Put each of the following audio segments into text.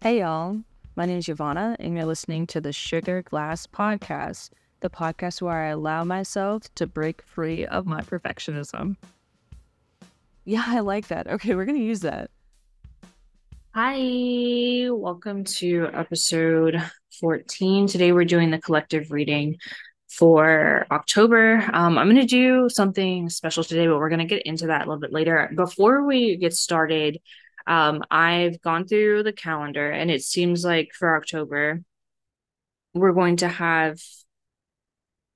Hey, y'all. My name is Yvonna, and you're listening to the Sugar Glass Podcast, the podcast where I allow myself to break free of my perfectionism. Yeah, I like that. Okay, we're going to use that. Hi, welcome to episode 14. Today we're doing the collective reading for October. Um, I'm going to do something special today, but we're going to get into that a little bit later. Before we get started, um, I've gone through the calendar and it seems like for October, we're going to have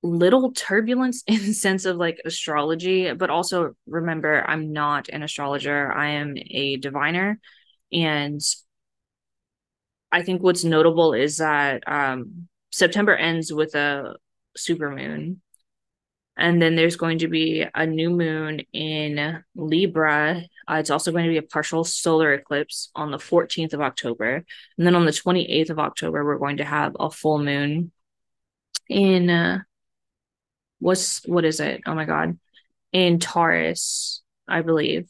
little turbulence in the sense of like astrology, but also remember, I'm not an astrologer, I am a diviner. And I think what's notable is that um, September ends with a super moon and then there's going to be a new moon in Libra. Uh, it's also going to be a partial solar eclipse on the 14th of October. And then on the 28th of October, we're going to have a full moon in uh, what's what is it? Oh my god. In Taurus, I believe.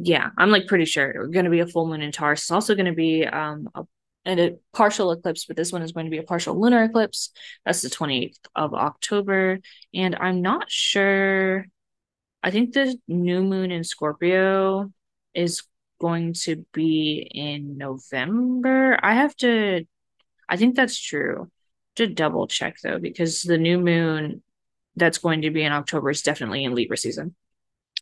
Yeah, I'm like pretty sure. We're going to be a full moon in Taurus. It's also going to be um a and a partial eclipse, but this one is going to be a partial lunar eclipse. That's the 28th of October. And I'm not sure. I think the new moon in Scorpio is going to be in November. I have to, I think that's true. To double check though, because the new moon that's going to be in October is definitely in Libra season.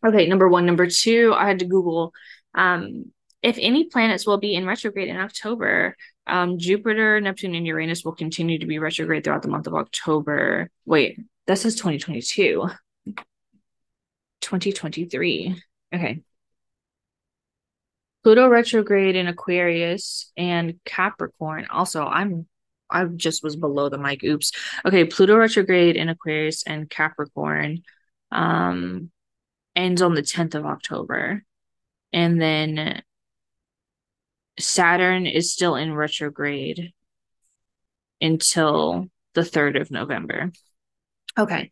Okay, number one. Number two, I had to Google um, if any planets will be in retrograde in October. Um, Jupiter, Neptune, and Uranus will continue to be retrograde throughout the month of October. Wait, that says 2022. 2023. Okay. Pluto retrograde in Aquarius and Capricorn. Also, I'm I just was below the mic. Oops. Okay, Pluto retrograde in Aquarius and Capricorn um ends on the 10th of October. And then Saturn is still in retrograde until the 3rd of November. Okay.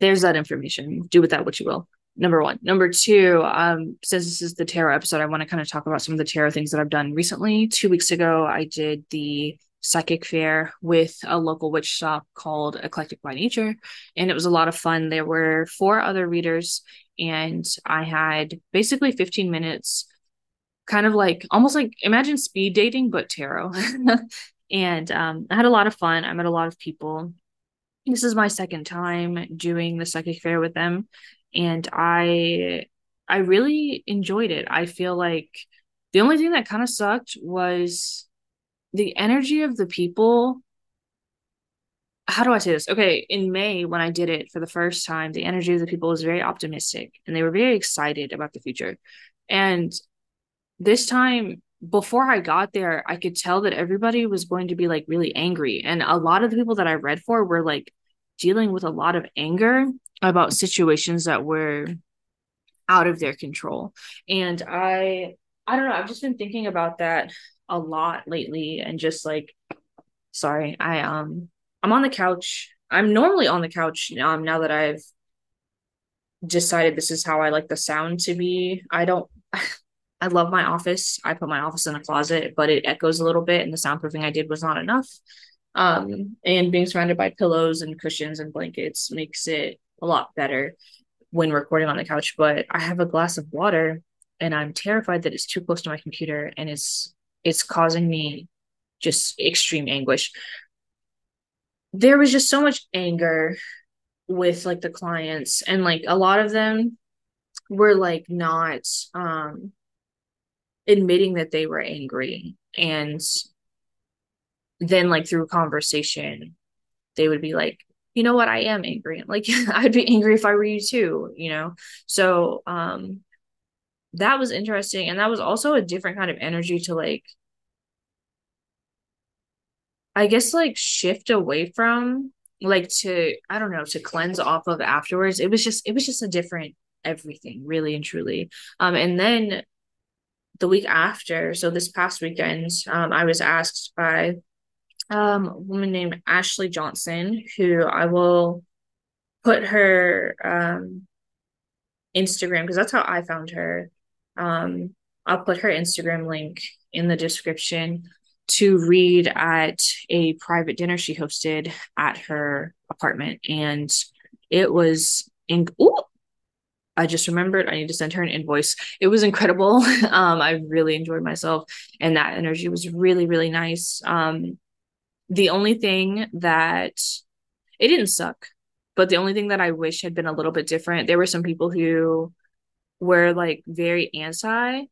There's that information. Do with that what you will. Number one. Number two, um, since this is the tarot episode, I want to kind of talk about some of the tarot things that I've done recently. Two weeks ago, I did the psychic fair with a local witch shop called Eclectic by Nature, and it was a lot of fun. There were four other readers, and I had basically 15 minutes kind of like almost like imagine speed dating but tarot and um, i had a lot of fun i met a lot of people this is my second time doing the psychic fair with them and i i really enjoyed it i feel like the only thing that kind of sucked was the energy of the people how do I say this? Okay, in May when I did it for the first time, the energy of the people was very optimistic and they were very excited about the future. And this time before I got there, I could tell that everybody was going to be like really angry. And a lot of the people that I read for were like dealing with a lot of anger about situations that were out of their control. And I I don't know, I've just been thinking about that a lot lately and just like sorry, I um I'm on the couch. I'm normally on the couch um now that I've decided this is how I like the sound to be. I don't I love my office. I put my office in a closet, but it echoes a little bit, and the soundproofing I did was not enough. Um, and being surrounded by pillows and cushions and blankets makes it a lot better when recording on the couch. But I have a glass of water, and I'm terrified that it's too close to my computer, and it's it's causing me just extreme anguish. There was just so much anger with like the clients, and like a lot of them were like not um admitting that they were angry and then like through conversation they would be like you know what? I am angry. Like i'd be angry if i were you too you know? So um that was interesting and that was also a different kind of energy to like i guess like shift away from like to i don't know to cleanse off of afterwards. It was just it was just a different everything really and truly. Um and then the week after, so this past weekend, um, I was asked by um, a woman named Ashley Johnson, who I will put her um, Instagram because that's how I found her um, I'll put her Instagram link in the description to read at a private dinner she hosted at her apartment. And it was in ooh, I just remembered I need to send her an invoice. It was incredible. um, I really enjoyed myself and that energy was really, really nice. Um, the only thing that it didn't suck, but the only thing that I wish had been a little bit different, there were some people who were like very anti,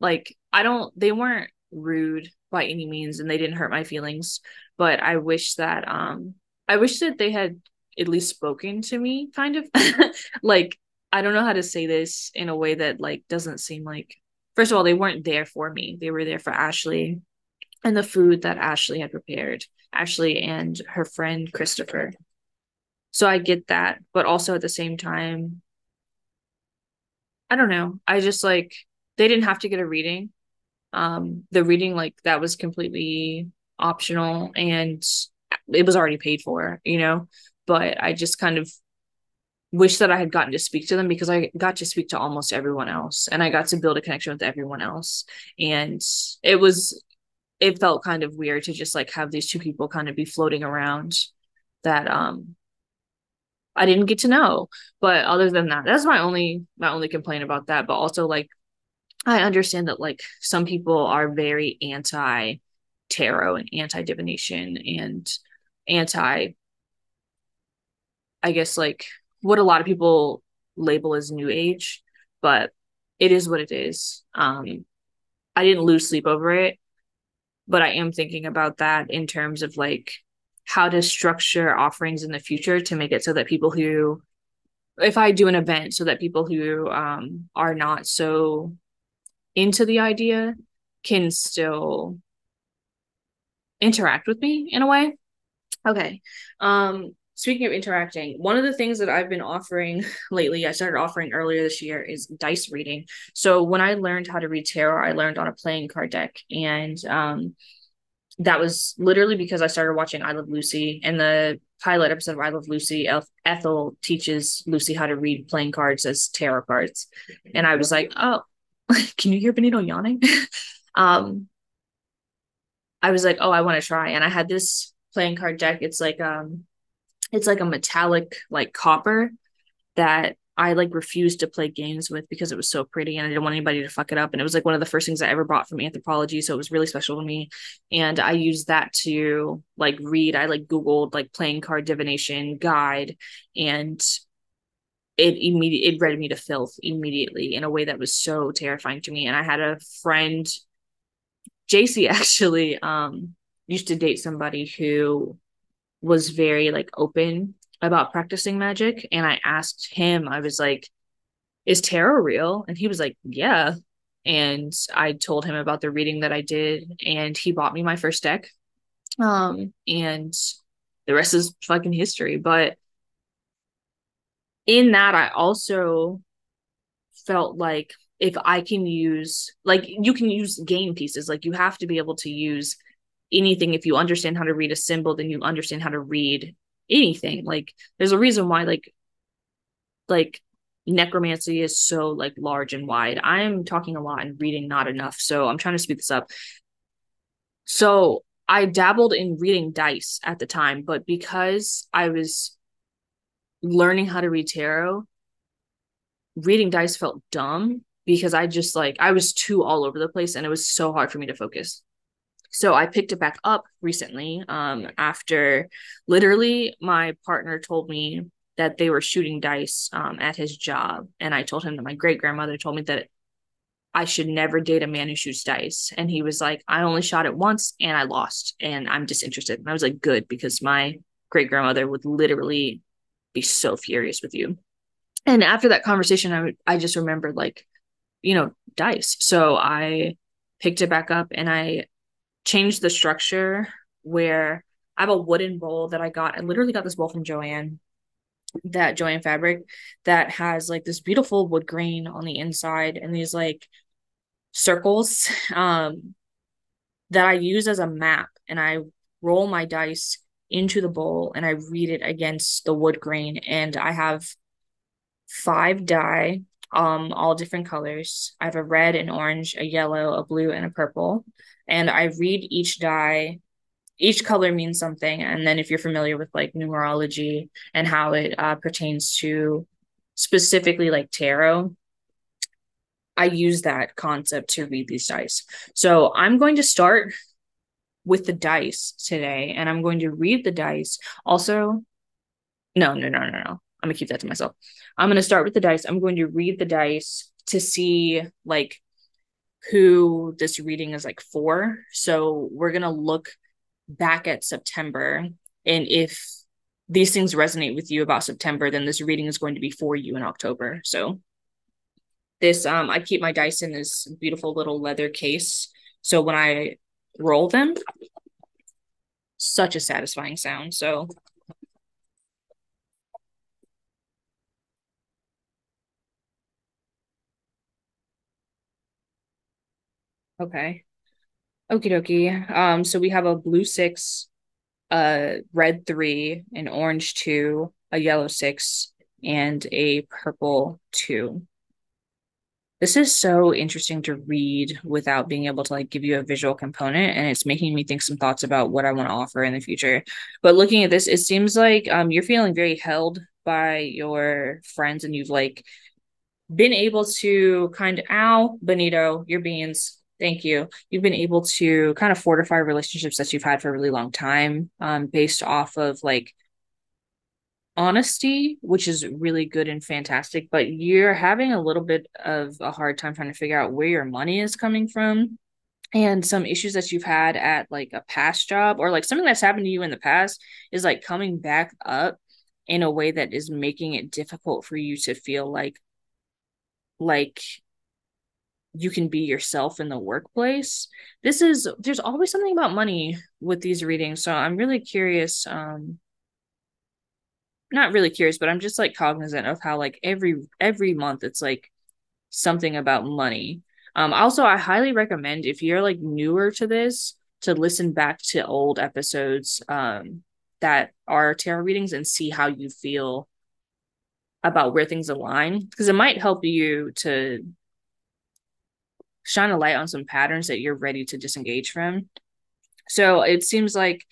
like I don't they weren't rude by any means and they didn't hurt my feelings, but I wish that um I wish that they had at least spoken to me kind of like I don't know how to say this in a way that like doesn't seem like first of all they weren't there for me. They were there for Ashley and the food that Ashley had prepared. Ashley and her friend Christopher. So I get that, but also at the same time I don't know. I just like they didn't have to get a reading. Um the reading like that was completely optional and it was already paid for, you know. But I just kind of wish that I had gotten to speak to them because I got to speak to almost everyone else and I got to build a connection with everyone else. And it was, it felt kind of weird to just like have these two people kind of be floating around that, um, I didn't get to know. But other than that, that's my only, my only complaint about that. But also, like, I understand that like some people are very anti tarot and anti divination and anti I guess like what a lot of people label as new age, but it is what it is. Um, I didn't lose sleep over it, but I am thinking about that in terms of like how to structure offerings in the future to make it so that people who if I do an event so that people who um, are not so into the idea can still interact with me in a way. Okay. Um speaking of interacting, one of the things that I've been offering lately, I started offering earlier this year, is dice reading. So when I learned how to read tarot, I learned on a playing card deck, and um, that was literally because I started watching I Love Lucy, and the pilot episode of I Love Lucy, Ethel teaches Lucy how to read playing cards as tarot cards, and I was like, oh, can you hear Benito yawning? um, I was like, oh, I want to try, and I had this playing card deck. It's like um it's like a metallic like copper that I like refused to play games with because it was so pretty and I didn't want anybody to fuck it up. And it was like one of the first things I ever bought from Anthropologie. So it was really special to me. And I used that to like read. I like Googled like playing card divination guide and it immediately it read me to filth immediately in a way that was so terrifying to me. And I had a friend, JC actually, um, used to date somebody who was very like open about practicing magic and I asked him I was like is tarot real? And he was like yeah. And I told him about the reading that I did and he bought me my first deck um and the rest is fucking history. But in that I also felt like if I can use like you can use game pieces. Like you have to be able to use anything if you understand how to read a symbol then you understand how to read anything. Like there's a reason why like like necromancy is so like large and wide. I'm talking a lot and reading not enough so i'm trying to speed this up. So i dabbled in reading dice at the time but because i was learning how to read tarot reading dice felt dumb because i just like i was too all over the place and it was so hard for me to focus so I picked it back up recently um, after literally my partner told me that they were shooting dice um, at his job. And I told him that my great grandmother told me that I should never date a man who shoots dice. And he was like, I only shot it once and I lost and I'm disinterested. And I was like, good, because my great grandmother would literally be so furious with you. And after that conversation, I, I just remembered like, you know, dice. So I picked it back up and I changed the structure where I have a wooden bowl that I got. I literally got this bowl from Joann, that Joanne fabric that has like this beautiful wood grain on the inside and these like circles um that I use as a map and I roll my dice into the bowl and I read it against the wood grain and I have five die um, all different colors. I have a red, an orange, a yellow, a blue, and a purple. And I read each die. Each color means something. And then if you're familiar with like numerology and how it uh, pertains to specifically like tarot, I use that concept to read these dice. So I'm going to start with the dice today and I'm going to read the dice. Also, no, no, no, no, no. I'm gonna keep that to myself. I'm gonna start with the dice. I'm going to read the dice to see like who this reading is like for. So we're gonna look back at September and if these things resonate with you about September, then this reading is going to be for you in October. So this um I keep my dice in this beautiful little leather case. So when I roll them, such a satisfying sound. So Okay. Okie dokie. Um, so we have a blue six, a red three, an orange two, a yellow six, and a purple two. This is so interesting to read without being able to like give you a visual component, and it's making me think some thoughts about what I want to offer in the future. But looking at this, it seems like um you're feeling very held by your friends, and you've like been able to kind of ow Benito, your beans Thank you. You've been able to kind of fortify relationships that you've had for a really long time, um, based off of like honesty, which is really good and fantastic, but you're having a little bit of a hard time trying to figure out where your money is coming from and some issues that you've had at like a past job or like something that's happened to you in the past is like coming back up in a way that is making it difficult for you to feel like like you can be yourself in the workplace. This is there's always something about money with these readings so i'm really curious um not really curious but i'm just like cognizant of how like every every month it's like something about money. Um also i highly recommend if you're like newer to this to listen back to old episodes um that are tarot readings and see how you feel about where things align because it might help you to shine a light on some patterns that you're ready to disengage from. So it seems like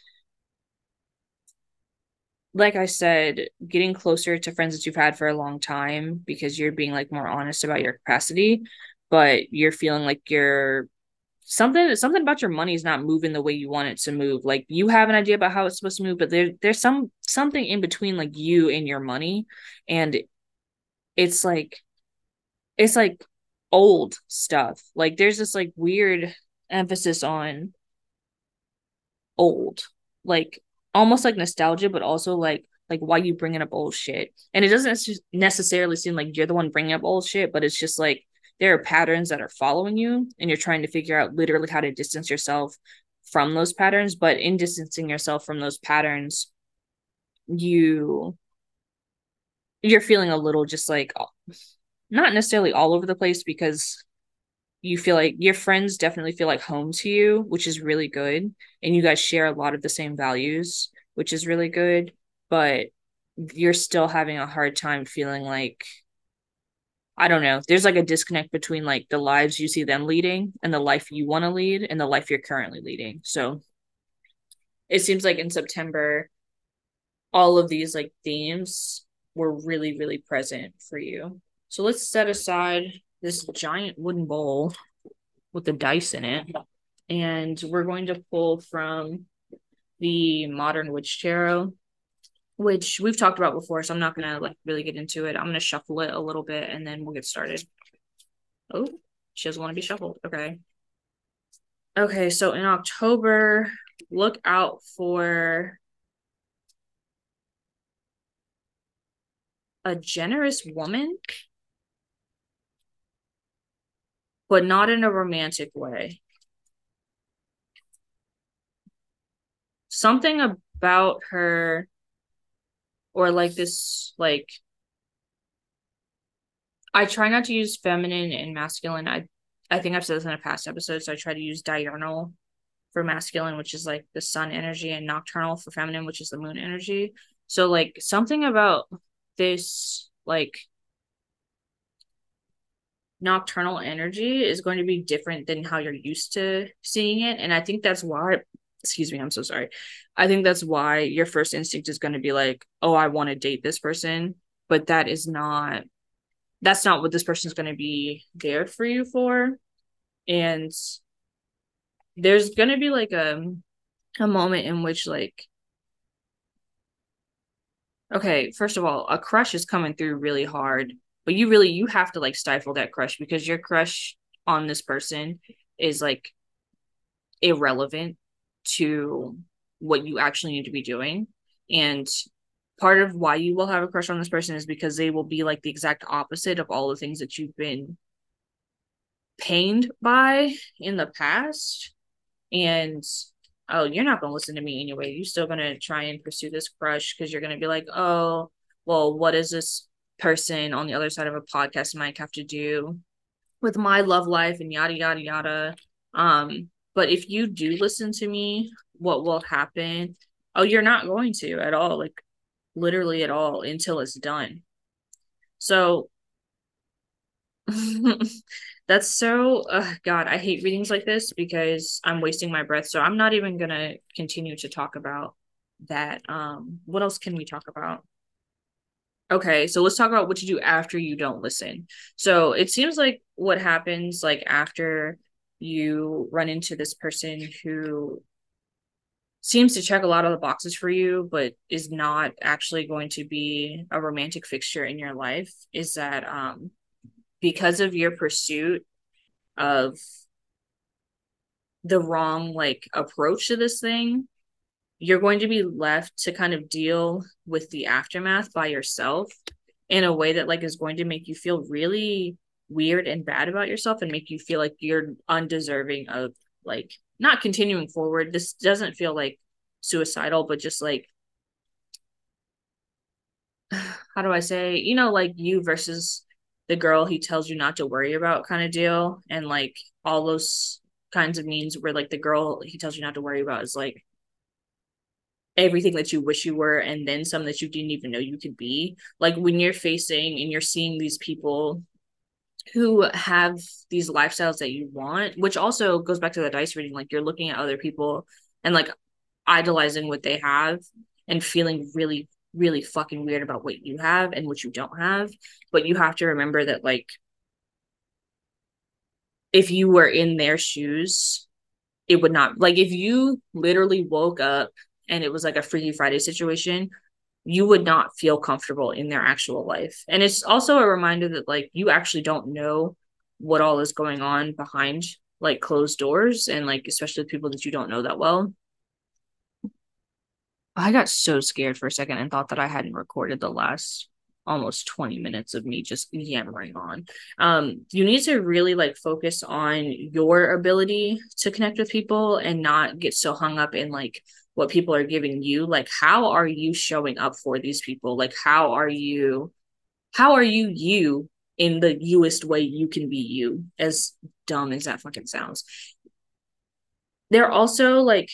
like I said, getting closer to friends that you've had for a long time because you're being like more honest about your capacity, but you're feeling like you're something something about your money is not moving the way you want it to move. Like you have an idea about how it's supposed to move, but there there's some something in between like you and your money. And it's like it's like old stuff. Like there's this like weird emphasis on old, like almost like nostalgia, but also like like why you bringing up old shit. And it doesn't necessarily seem like you're the one bringing up old shit, but it's just like there are patterns that are following you, and you're trying to figure out literally how to distance yourself from those patterns. But in distancing yourself from those patterns, you you're feeling a little just like not necessarily all over the place because you feel like your friends definitely feel like home to you, which is really good. And you guys share a lot of the same values, which is really good. But you're still having a hard time feeling like, I don't know, there's like a disconnect between like the lives you see them leading and the life you want to lead and the life you're currently leading. So it seems like in September, all of these like themes were really, really present for you. So let's set aside this giant wooden bowl with the dice in it. And we're going to pull from the modern witch tarot, which we've talked about before, so I'm not gonna like really get into it. I'm gonna shuffle it a little bit and then we'll get started. Oh, she doesn't want to be shuffled. Okay. Okay, so in October, look out for a generous woman but not in a romantic way. Something about her, or like this, like, I try not to use feminine and masculine. I, I think I've said this in a past episode, so I try to use diurnal for masculine, which is like the sun energy, and nocturnal for feminine, which is the moon energy. So, like, something about this, like, nocturnal energy is going to be different than how you're used to seeing it. And I think that's why, excuse me, I'm so sorry. I think that's why your first instinct is going to be like, oh, I want to date this person. But that is not, that's not what this person's going to be there for you for. And there's going to be like a, a moment in which like okay first of all a crush is coming through really hard but you really you have to like stifle that crush because your crush on this person is like irrelevant to what you actually need to be doing and part of why you will have a crush on this person is because they will be like the exact opposite of all the things that you've been pained by in the past and oh, you're not going to listen to me anyway. You're still going to try and pursue this crush because you're going to be like, oh, well, what is this person on the other side of a podcast might have to do with my love life and yada, yada, yada. Um, but if you do listen to me, what will happen? Oh, you're not going to at all, like literally at all until it's done. So That's so uh, God, I hate readings like this because I'm wasting my breath. So I'm not even gonna continue to talk about that. Um, what else can we talk about? Okay, so let's talk about what you do after you don't listen. So it seems like what happens like after you run into this person who seems to check a lot of the boxes for you, but is not actually going to be a romantic fixture in your life is that um because of your pursuit of the wrong like approach to this thing you're going to be left to kind of deal with the aftermath by yourself in a way that like is going to make you feel really weird and bad about yourself and make you feel like you're undeserving of like not continuing forward. This doesn't feel like suicidal but just like how do i say you know like you versus the girl he tells you not to worry about kind of deal. And like all those kinds of means where like the girl he tells you not to worry about is like everything that you wish you were and then some that you didn't even know you could be like when you're facing and you're seeing these people who have these lifestyles that you want which also goes back to the dice reading like you're looking at other people and like idolizing what they have and feeling really really fucking weird about what you have and what you don't have. But you have to remember that, like, if you were in their shoes, it would not, like, if you literally woke up and it was like a Freaky Friday situation, you would not feel comfortable in their actual life. And it's also a reminder that, like, you actually don't know what all is going on behind like closed doors and like especially people that you don't know that well I got so scared for a second and thought that I hadn't recorded the last almost 20 minutes of me just yammering on. Um, you need to really like focus on your ability to connect with people and not get so hung up in like what people are giving you. Like, how are you showing up for these people? Like, how are you, how are you you in the youest way you can be you? As dumb as that fucking sounds. They're also like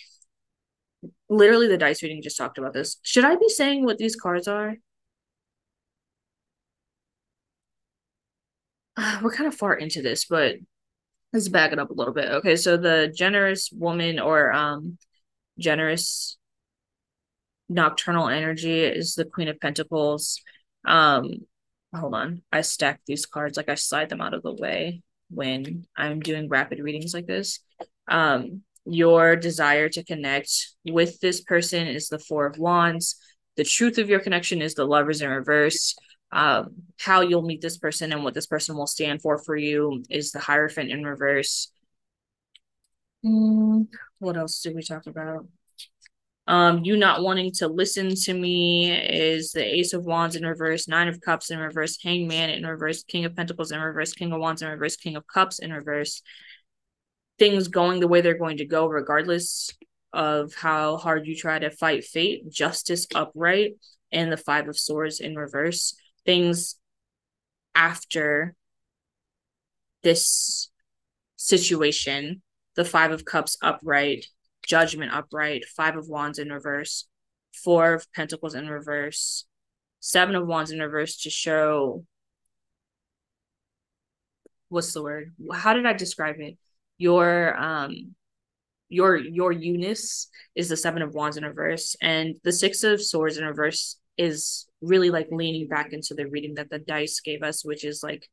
literally the dice reading just talked about this. Should I be saying what these cards are? we're kind of far into this, but let's back it up a little bit. Okay, so the generous woman or um generous nocturnal energy is the Queen of Pentacles. Um hold on. I stack these cards like I slide them out of the way when I'm doing rapid readings like this. Um your desire to connect with this person is the Four of Wands. The truth of your connection is the Lovers in reverse. Um, how you'll meet this person and what this person will stand for for you is the Hierophant in reverse. Mm, what else did we talk about? Um, you not wanting to listen to me is the Ace of Wands in reverse, Nine of Cups in reverse, Hangman in reverse, King of Pentacles in reverse, King of Wands in reverse, King of Cups in reverse things going the way they're going to go, regardless of how hard you try to fight fate, justice upright, and the Five of Swords in reverse. Things after this situation, the Five of Cups upright, Judgment upright, Five of Wands in reverse, Four of Pentacles in reverse, Seven of Wands in reverse to show what's the word? How did I describe it? Your um your your Eunice is the seven of wands in reverse, and the six of swords in reverse is really like leaning back into the reading that the dice gave us, which is like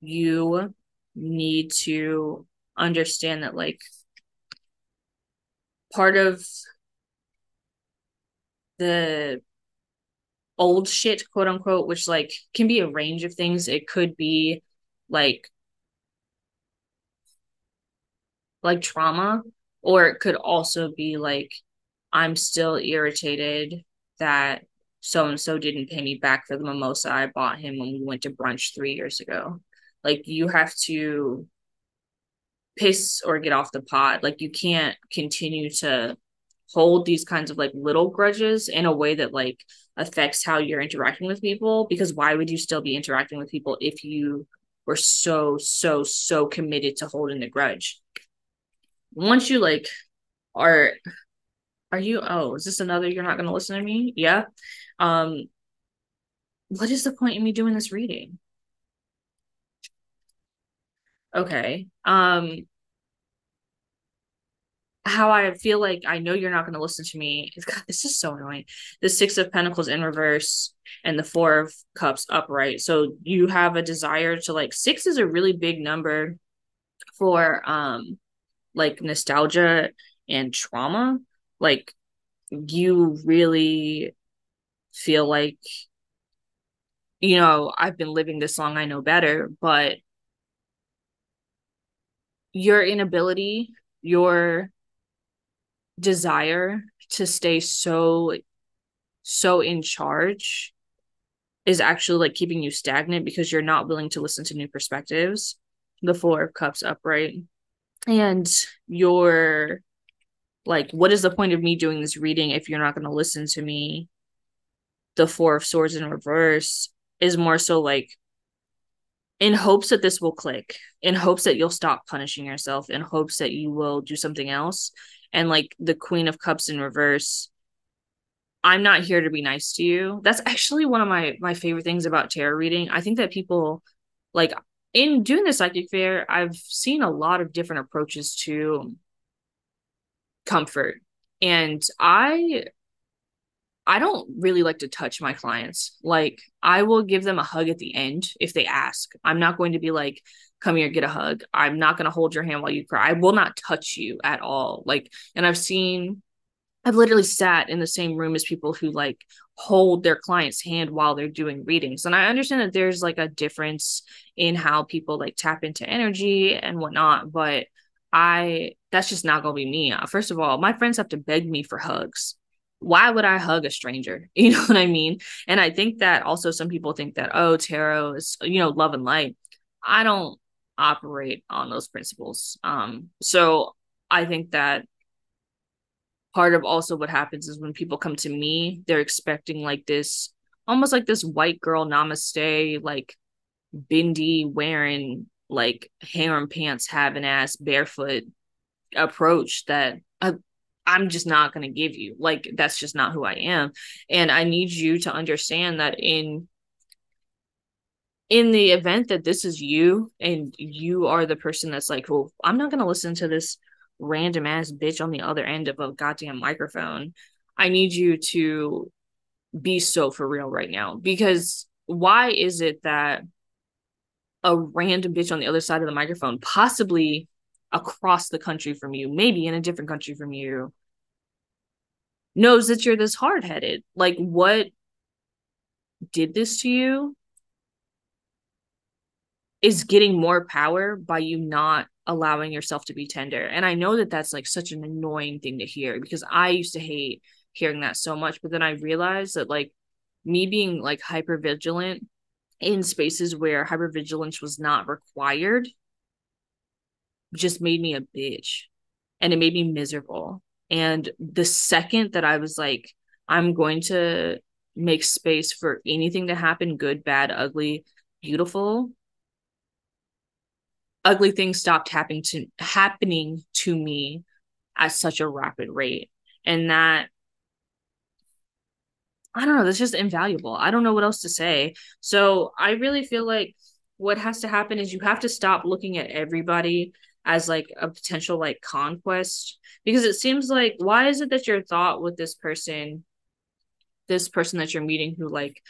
you need to understand that like part of the old shit, quote unquote, which like can be a range of things. It could be like like trauma, or it could also be like I'm still irritated that so and so didn't pay me back for the mimosa I bought him when we went to brunch three years ago. Like you have to piss or get off the pot. Like you can't continue to hold these kinds of like little grudges in a way that like affects how you're interacting with people because why would you still be interacting with people if you were so so so committed to holding the grudge once you like are are you oh is this another you're not going to listen to me yeah um what is the point in me doing this reading okay um how I feel like I know you're not going to listen to me. God, this is so annoying. The Six of Pentacles in reverse and the Four of Cups upright. So you have a desire to like six is a really big number for um like nostalgia and trauma. Like you really feel like you know, I've been living this long, I know better, but your inability, your desire to stay so so in charge is actually like keeping you stagnant because you're not willing to listen to new perspectives. The four of cups upright. And you're like what is the point of me doing this reading if you're not going to listen to me? The four of swords in reverse is more so like in hopes that this will click in hopes that you'll stop punishing yourself in hopes that you will do something else. And like the queen of cups in reverse i'm not here to be nice to you. That's actually one of my my favorite things about tarot reading. I think that people like in doing the psychic fair i've seen a lot of different approaches to comfort. And i i don't really like to touch my clients. Like i will give them a hug at the end if they ask. I'm not going to be like come here get a hug. I'm not going to hold your hand while you cry. I will not touch you at all. Like and i've seen i've literally sat in the same room as people who like hold their client's hand while they're doing readings. And i understand that there's like a difference in how people like tap into energy and whatnot but i that's just not to be me first of all my friends have to beg me for hugs why would I hug a stranger? You know what I mean? And I think that also some people think that, oh, tarot is, you know, love and light. I don't operate on those principles. Um, so I think that part of also what happens is when people come to me, they're expecting like this almost like this white girl namaste, like bindi wearing like harem pants having ass barefoot approach that I, I'm just not going to give you. Like, that's just not who I am. And I need you to understand that in in the event that this is you and you are the person that's like, well, I'm not going to listen to this random ass bitch on the other end of a goddamn microphone. I need you to be so for real right now because why is it that a random bitch on the other side of the microphone, possibly across the country from you, maybe in a different country from you, knows that you're this hard headed? Like, what did this to you? is getting more power by you not allowing yourself to be tender. And I know that that's like such an annoying thing to hear because I used to hate hearing that so much. But then I realized that like me being like hyper vigilant in spaces where hypervigilance was not required just made me a bitch and it made me miserable. And the second that I was like, I'm going to make space for anything to happen good, bad, ugly, beautiful, ugly things stopped happening to happening to me at such a rapid rate. And that i don't know that's just invaluable. I don't know what else to say. So i really feel like what has to happen is you have to stop looking at everybody as like a potential like conquest? Because it seems like why is it that your thought with this person this person that you're meeting who like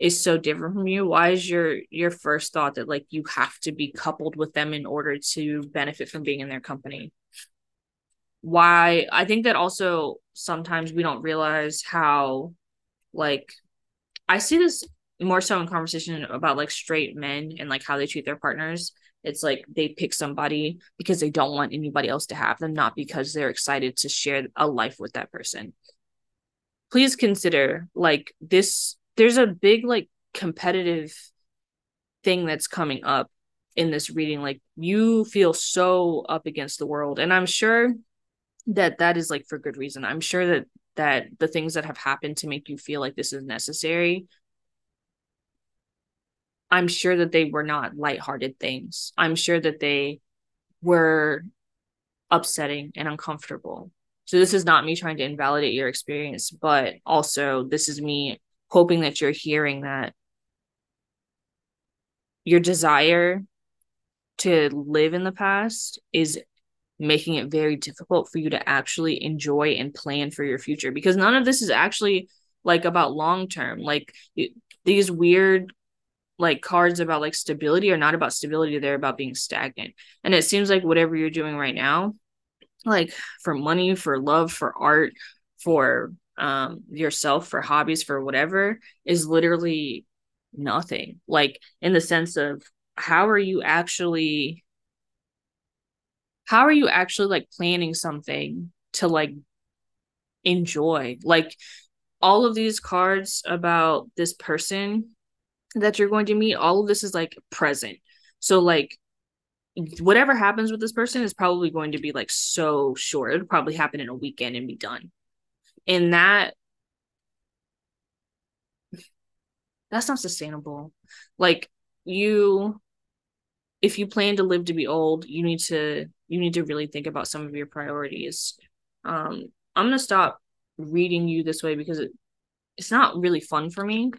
is so different from you why is your your first thought that like you have to be coupled with them in order to benefit from being in their company? Why i think that also sometimes we don't realize how like i see this more so in conversation about like straight men and like how they treat their partners it's like they pick somebody because they don't want anybody else to have them not because they're excited to share a life with that person. Please consider like this there's a big like competitive thing that's coming up in this reading. Like you feel so up against the world and i'm sure that that is like for good reason. I'm sure that that the things that have happened to make you feel like this is necessary i'm sure that they were not lighthearted things. I'm sure that they were upsetting and uncomfortable. So this is not me trying to invalidate your experience but also this is me hoping that you're hearing that your desire to live in the past is making it very difficult for you to actually enjoy and plan for your future because none of this is actually like about long term. Like these weird like cards about like stability are not about stability they're about being stagnant. And it seems like whatever you're doing right now like for money for love for art for um yourself for hobbies for whatever is literally nothing. Like in the sense of how are you actually how are you actually like planning something to like enjoy? Like all of these cards about this person that you're going to meet all of this is like present. So like whatever happens with this person is probably going to be like so short it'll probably happen in a weekend and be done. And that that's not sustainable. Like you if you plan to live to be old you need to you need to really think about some of your priorities. Um i'm gonna stop reading you this way because it, it's not really fun for me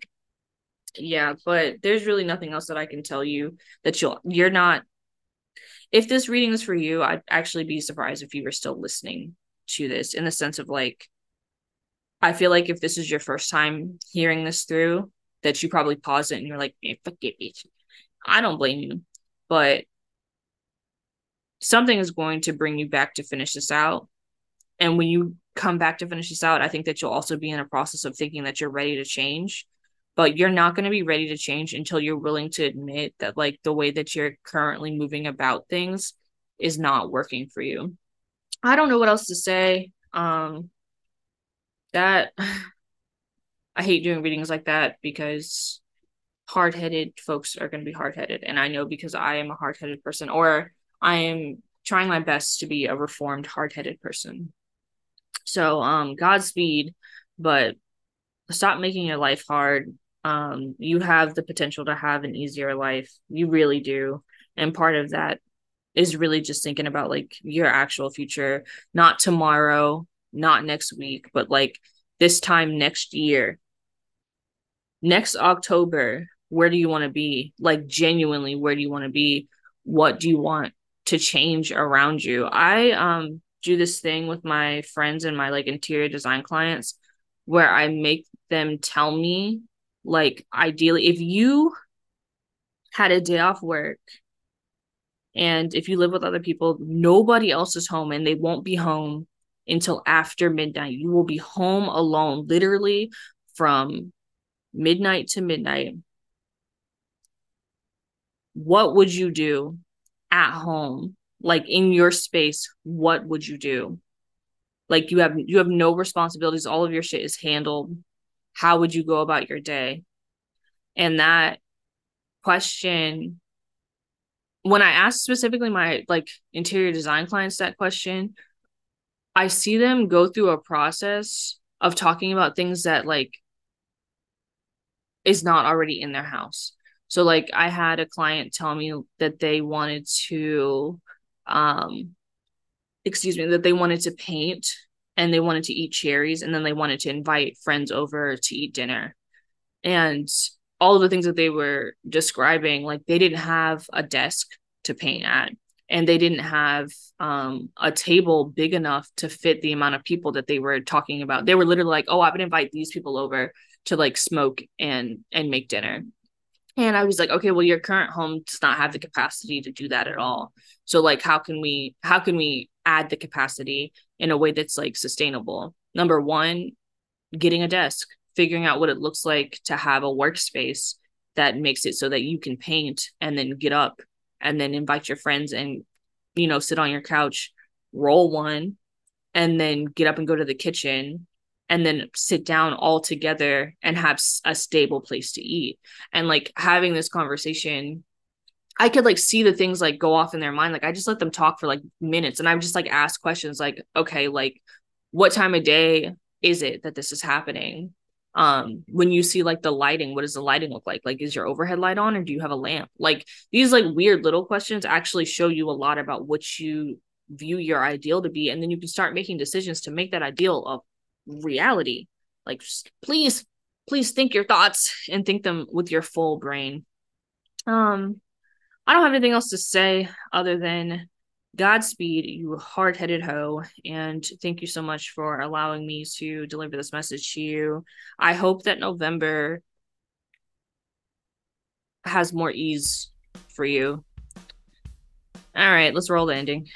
yeah but there's really nothing else that i can tell you that you'll you're not if this reading is for you i'd actually be surprised if you were still listening to this in the sense of like I feel like if this is your first time hearing this through, that you probably pause it and you're like, hey, fuck it, bitch. I don't blame you. But something is going to bring you back to finish this out. And when you come back to finish this out, I think that you'll also be in a process of thinking that you're ready to change. But you're not going to be ready to change until you're willing to admit that, like, the way that you're currently moving about things is not working for you. I don't know what else to say. Um, that I hate doing readings like that because hard-headed folks are going to be hard-headed and I know because I am a hard-headed person or I am trying my best to be a reformed hard-headed person. So um Godspeed, but stop making your life hard. Um you have the potential to have an easier life. You really do. And part of that is really just thinking about like your actual future, not tomorrow, not next week, but like this time next year. Next October, where do you want to be? Like, genuinely, where do you want to be? What do you want to change around you? I um do this thing with my friends and my like interior design clients where I make them tell me, like, ideally, if you had a day off work and if you live with other people, nobody else is home and they won't be home until after midnight. You will be home alone, literally from midnight to midnight. What would you do at home? Like in your space, what would you do? Like you have you have no responsibilities, all of your shit is handled. How would you go about your day? And that question when I ask specifically my like interior design clients that question, I see them go through a process of talking about things that like is not already in their house. So like I had a client tell me that they wanted to um excuse me that they wanted to paint and they wanted to eat cherries and then they wanted to invite friends over to eat dinner. And all of the things that they were describing, like they didn't have a desk to paint at and they didn't have um, a table big enough to fit the amount of people that they were talking about. They were literally like, "Oh, I would invite these people over to like smoke and and make dinner." And I was like, "Okay, well, your current home does not have the capacity to do that at all. So, like, how can we how can we add the capacity in a way that's like sustainable?" Number one, getting a desk, figuring out what it looks like to have a workspace that makes it so that you can paint and then get up and then invite your friends and you know sit on your couch roll one and then get up and go to the kitchen and then sit down all together and have a stable place to eat and like having this conversation i could like see the things like go off in their mind like i just let them talk for like minutes and i would just like ask questions like okay like what time of day is it that this is happening? Um when you see like the lighting what does the lighting look like? Like is your overhead light on or do you have a lamp? Like these like weird little questions actually show you a lot about what you view your ideal to be and then you can start making decisions to make that ideal a reality. Like please please think your thoughts and think them with your full brain. Um i don't have anything else to say other than Godspeed, you hard headed hoe. And thank you so much for allowing me to deliver this message to you. I hope that November has more ease for you. All right, let's roll the ending.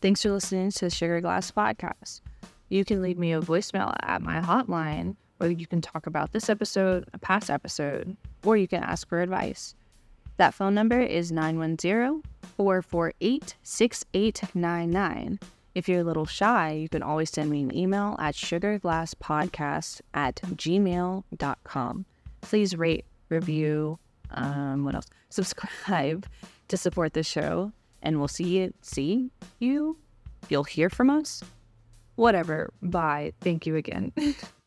Thanks for listening to the Sugar Glass Podcast. You can leave me a voicemail at my hotline, or you can talk about this episode, a past episode, or you can ask for advice. That phone number is 910 448 6899. If you're a little shy, you can always send me an email at sugarglasspodcast at gmail.com. Please rate, review, um, what else? Subscribe to support the show, and we'll see you. See you. You'll hear from us. Whatever. Bye. Thank you again.